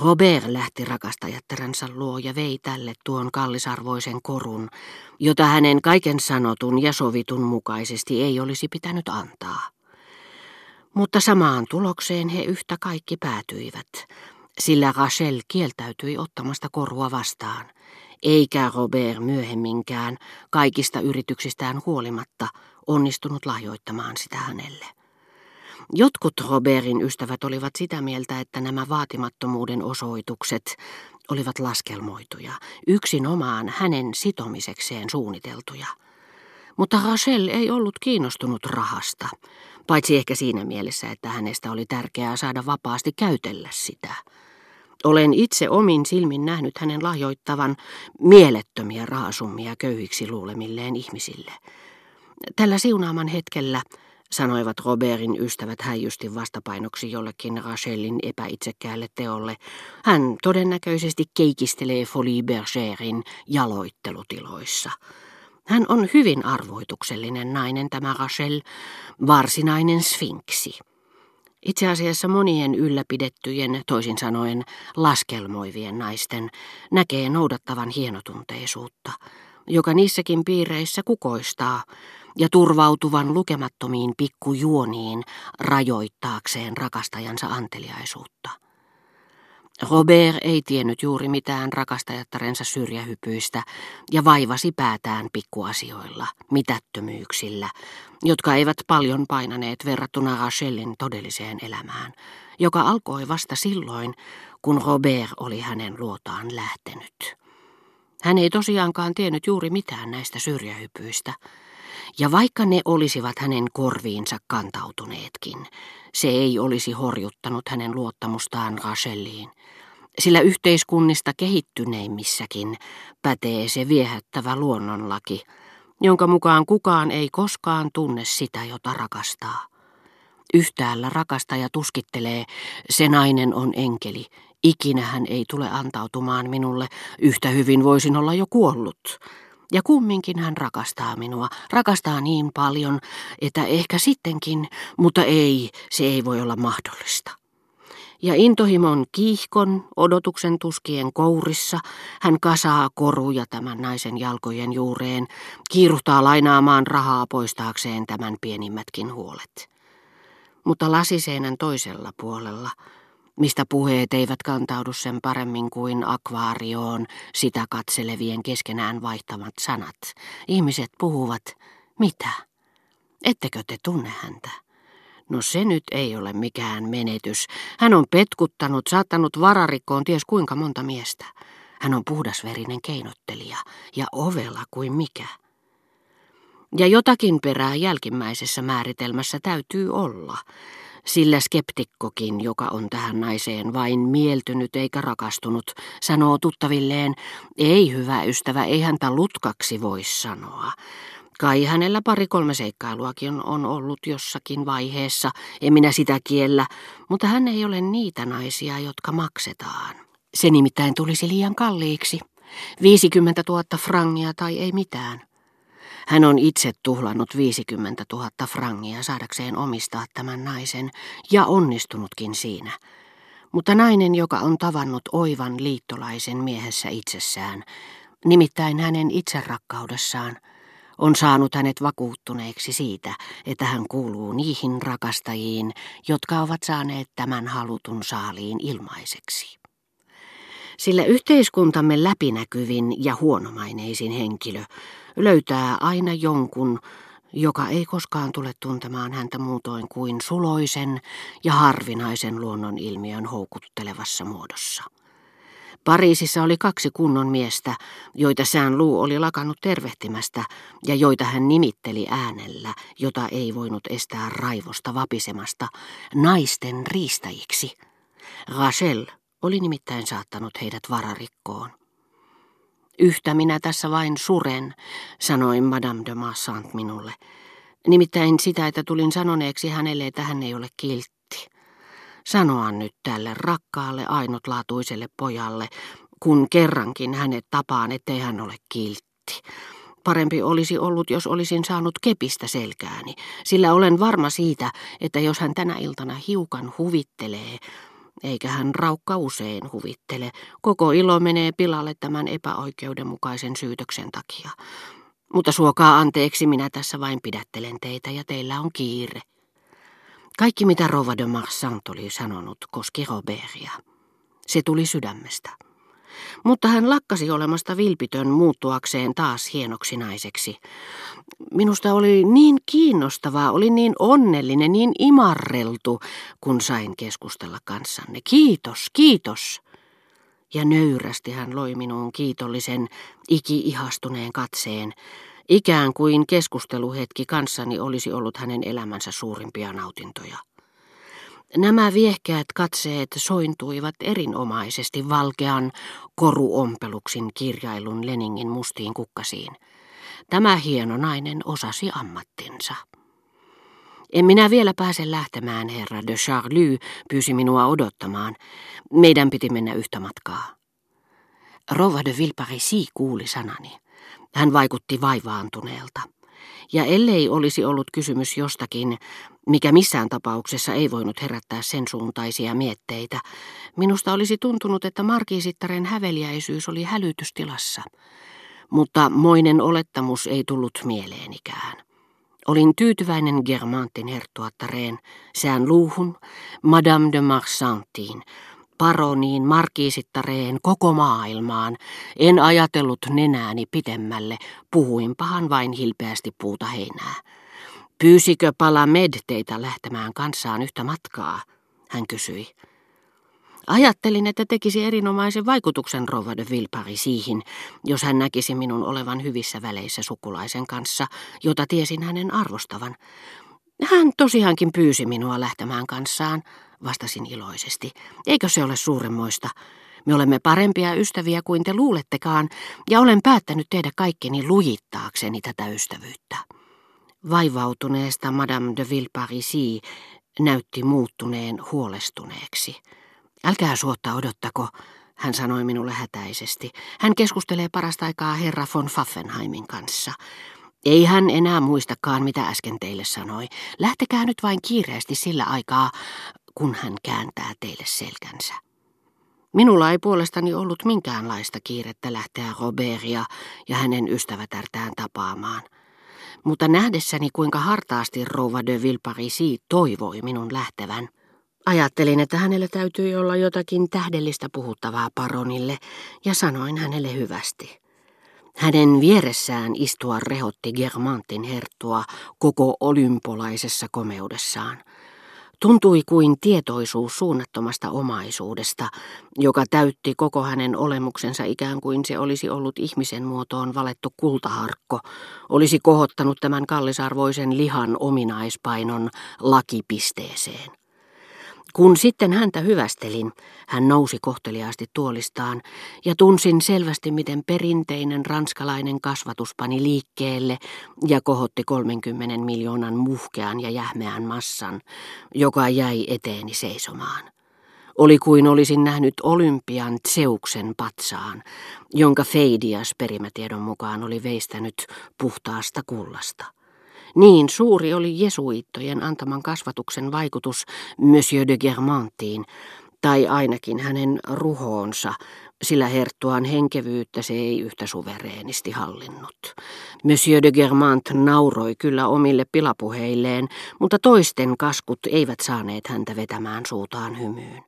Robert lähti rakastajattaransa luo ja vei tälle tuon kallisarvoisen korun, jota hänen kaiken sanotun ja sovitun mukaisesti ei olisi pitänyt antaa. Mutta samaan tulokseen he yhtä kaikki päätyivät, sillä Rachel kieltäytyi ottamasta korua vastaan, eikä Robert myöhemminkään, kaikista yrityksistään huolimatta, onnistunut lahjoittamaan sitä hänelle. Jotkut Robertin ystävät olivat sitä mieltä, että nämä vaatimattomuuden osoitukset olivat laskelmoituja, yksin omaan hänen sitomisekseen suunniteltuja. Mutta Rachel ei ollut kiinnostunut rahasta, paitsi ehkä siinä mielessä, että hänestä oli tärkeää saada vapaasti käytellä sitä. Olen itse omin silmin nähnyt hänen lahjoittavan mielettömiä rahasummia köyhiksi luulemilleen ihmisille. Tällä siunaaman hetkellä sanoivat Robertin ystävät häijysti vastapainoksi jollekin Rachelin epäitsekkäälle teolle. Hän todennäköisesti keikistelee Folie Bergerin jaloittelutiloissa. Hän on hyvin arvoituksellinen nainen tämä Rachel, varsinainen sfinksi. Itse asiassa monien ylläpidettyjen, toisin sanoen laskelmoivien naisten, näkee noudattavan hienotunteisuutta, joka niissäkin piireissä kukoistaa, ja turvautuvan lukemattomiin pikkujuoniin rajoittaakseen rakastajansa anteliaisuutta. Robert ei tiennyt juuri mitään rakastajattarensa syrjähypyistä ja vaivasi päätään pikkuasioilla, mitättömyyksillä, jotka eivät paljon painaneet verrattuna Rachelin todelliseen elämään, joka alkoi vasta silloin, kun Robert oli hänen luotaan lähtenyt. Hän ei tosiaankaan tiennyt juuri mitään näistä syrjähypyistä, ja vaikka ne olisivat hänen korviinsa kantautuneetkin, se ei olisi horjuttanut hänen luottamustaan Rachelliin, sillä yhteiskunnista kehittyneimmissäkin pätee se viehättävä luonnonlaki, jonka mukaan kukaan ei koskaan tunne sitä, jota rakastaa. Yhtäällä rakastaja tuskittelee, se nainen on enkeli, ikinä hän ei tule antautumaan minulle, yhtä hyvin voisin olla jo kuollut. Ja kumminkin hän rakastaa minua, rakastaa niin paljon, että ehkä sittenkin, mutta ei, se ei voi olla mahdollista. Ja intohimon kiihkon, odotuksen tuskien kourissa, hän kasaa koruja tämän naisen jalkojen juureen, kiiruhtaa lainaamaan rahaa poistaakseen tämän pienimmätkin huolet. Mutta lasiseinän toisella puolella – mistä puheet eivät kantaudu sen paremmin kuin akvaarioon sitä katselevien keskenään vaihtamat sanat. Ihmiset puhuvat, mitä? Ettekö te tunne häntä? No se nyt ei ole mikään menetys. Hän on petkuttanut, saattanut vararikkoon ties kuinka monta miestä. Hän on puhdasverinen keinottelija ja ovella kuin mikä. Ja jotakin perää jälkimmäisessä määritelmässä täytyy olla. Sillä skeptikkokin, joka on tähän naiseen vain mieltynyt eikä rakastunut, sanoo tuttavilleen, ei hyvä ystävä, ei häntä lutkaksi voi sanoa. Kai hänellä pari-kolme seikkailuakin on ollut jossakin vaiheessa, en minä sitä kiellä, mutta hän ei ole niitä naisia, jotka maksetaan. Se nimittäin tulisi liian kalliiksi. 50 000 frangia tai ei mitään. Hän on itse tuhlannut 50 000 frangia saadakseen omistaa tämän naisen ja onnistunutkin siinä. Mutta nainen, joka on tavannut oivan liittolaisen miehessä itsessään, nimittäin hänen itserakkaudessaan, on saanut hänet vakuuttuneeksi siitä, että hän kuuluu niihin rakastajiin, jotka ovat saaneet tämän halutun saaliin ilmaiseksi. Sillä yhteiskuntamme läpinäkyvin ja huonomaineisin henkilö löytää aina jonkun, joka ei koskaan tule tuntemaan häntä muutoin kuin suloisen ja harvinaisen luonnonilmiön houkuttelevassa muodossa. Pariisissa oli kaksi kunnon miestä, joita sään luu oli lakannut tervehtimästä ja joita hän nimitteli äänellä, jota ei voinut estää raivosta vapisemasta, naisten riistäjiksi. Rachel oli nimittäin saattanut heidät vararikkoon. Yhtä minä tässä vain suren, sanoi Madame de Massant minulle. Nimittäin sitä, että tulin sanoneeksi hänelle, että hän ei ole kiltti. Sanoa nyt tälle rakkaalle ainutlaatuiselle pojalle, kun kerrankin hänet tapaan, ettei hän ole kiltti. Parempi olisi ollut, jos olisin saanut kepistä selkääni, sillä olen varma siitä, että jos hän tänä iltana hiukan huvittelee, eikä hän raukka usein huvittele. Koko ilo menee pilalle tämän epäoikeudenmukaisen syytöksen takia. Mutta suokaa anteeksi, minä tässä vain pidättelen teitä ja teillä on kiire. Kaikki mitä Rova de Marsant oli sanonut koski Robertia. Se tuli sydämestä. Mutta hän lakkasi olemasta vilpitön muuttuakseen taas hienoksi naiseksi. Minusta oli niin kiinnostavaa, oli niin onnellinen, niin imarreltu, kun sain keskustella kanssanne. Kiitos, kiitos. Ja nöyrästi hän loi minuun kiitollisen, iki-ihastuneen katseen, ikään kuin keskusteluhetki kanssani olisi ollut hänen elämänsä suurimpia nautintoja. Nämä viehkeät katseet sointuivat erinomaisesti valkean koruompeluksin kirjailun Leningin mustiin kukkasiin. Tämä hieno nainen osasi ammattinsa. En minä vielä pääse lähtemään, herra de Charlie pyysi minua odottamaan. Meidän piti mennä yhtä matkaa. Rova de Villeparisis kuuli sanani. Hän vaikutti vaivaantuneelta. Ja ellei olisi ollut kysymys jostakin, mikä missään tapauksessa ei voinut herättää sen suuntaisia mietteitä, minusta olisi tuntunut, että markiisittaren häveliäisyys oli hälytystilassa. Mutta moinen olettamus ei tullut mieleenikään. Olin tyytyväinen Germantin herttuattareen, sään luuhun, Madame de Marsantiin, paroniin, markiisittareen, koko maailmaan. En ajatellut nenääni pitemmälle, puhuinpahan vain hilpeästi puuta heinää. Pyysikö Palamed teitä lähtemään kanssaan yhtä matkaa? Hän kysyi. Ajattelin, että tekisi erinomaisen vaikutuksen Rova de siihen, jos hän näkisi minun olevan hyvissä väleissä sukulaisen kanssa, jota tiesin hänen arvostavan. Hän tosiaankin pyysi minua lähtemään kanssaan, vastasin iloisesti. Eikö se ole suuremmoista? Me olemme parempia ystäviä kuin te luulettekaan, ja olen päättänyt tehdä kaikkeni lujittaakseni tätä ystävyyttä. Vaivautuneesta Madame de Villeparisi näytti muuttuneen huolestuneeksi. Älkää suotta odottako, hän sanoi minulle hätäisesti. Hän keskustelee parasta aikaa herra von Pfaffenheimin kanssa. Ei hän enää muistakaan, mitä äsken teille sanoi. Lähtekää nyt vain kiireesti sillä aikaa, kun hän kääntää teille selkänsä. Minulla ei puolestani ollut minkäänlaista kiirettä lähteä Robertia ja hänen ystävätärtään tapaamaan. Mutta nähdessäni kuinka hartaasti rouva de Villeparisi toivoi minun lähtevän, ajattelin, että hänellä täytyi olla jotakin tähdellistä puhuttavaa paronille ja sanoin hänelle hyvästi. Hänen vieressään istua rehotti Germantin herttua koko olympolaisessa komeudessaan. Tuntui kuin tietoisuus suunnattomasta omaisuudesta, joka täytti koko hänen olemuksensa ikään kuin se olisi ollut ihmisen muotoon valettu kultaharkko, olisi kohottanut tämän kallisarvoisen lihan ominaispainon lakipisteeseen. Kun sitten häntä hyvästelin, hän nousi kohteliaasti tuolistaan ja tunsin selvästi, miten perinteinen ranskalainen kasvatus pani liikkeelle ja kohotti 30 miljoonan muhkean ja jähmeän massan, joka jäi eteeni seisomaan. Oli kuin olisin nähnyt Olympian Zeuksen patsaan, jonka Feidias perimätiedon mukaan oli veistänyt puhtaasta kullasta. Niin suuri oli jesuittojen antaman kasvatuksen vaikutus Monsieur de Germantiin, tai ainakin hänen ruhoonsa, sillä herttuaan henkevyyttä se ei yhtä suvereenisti hallinnut. Monsieur de Germant nauroi kyllä omille pilapuheilleen, mutta toisten kaskut eivät saaneet häntä vetämään suutaan hymyyn.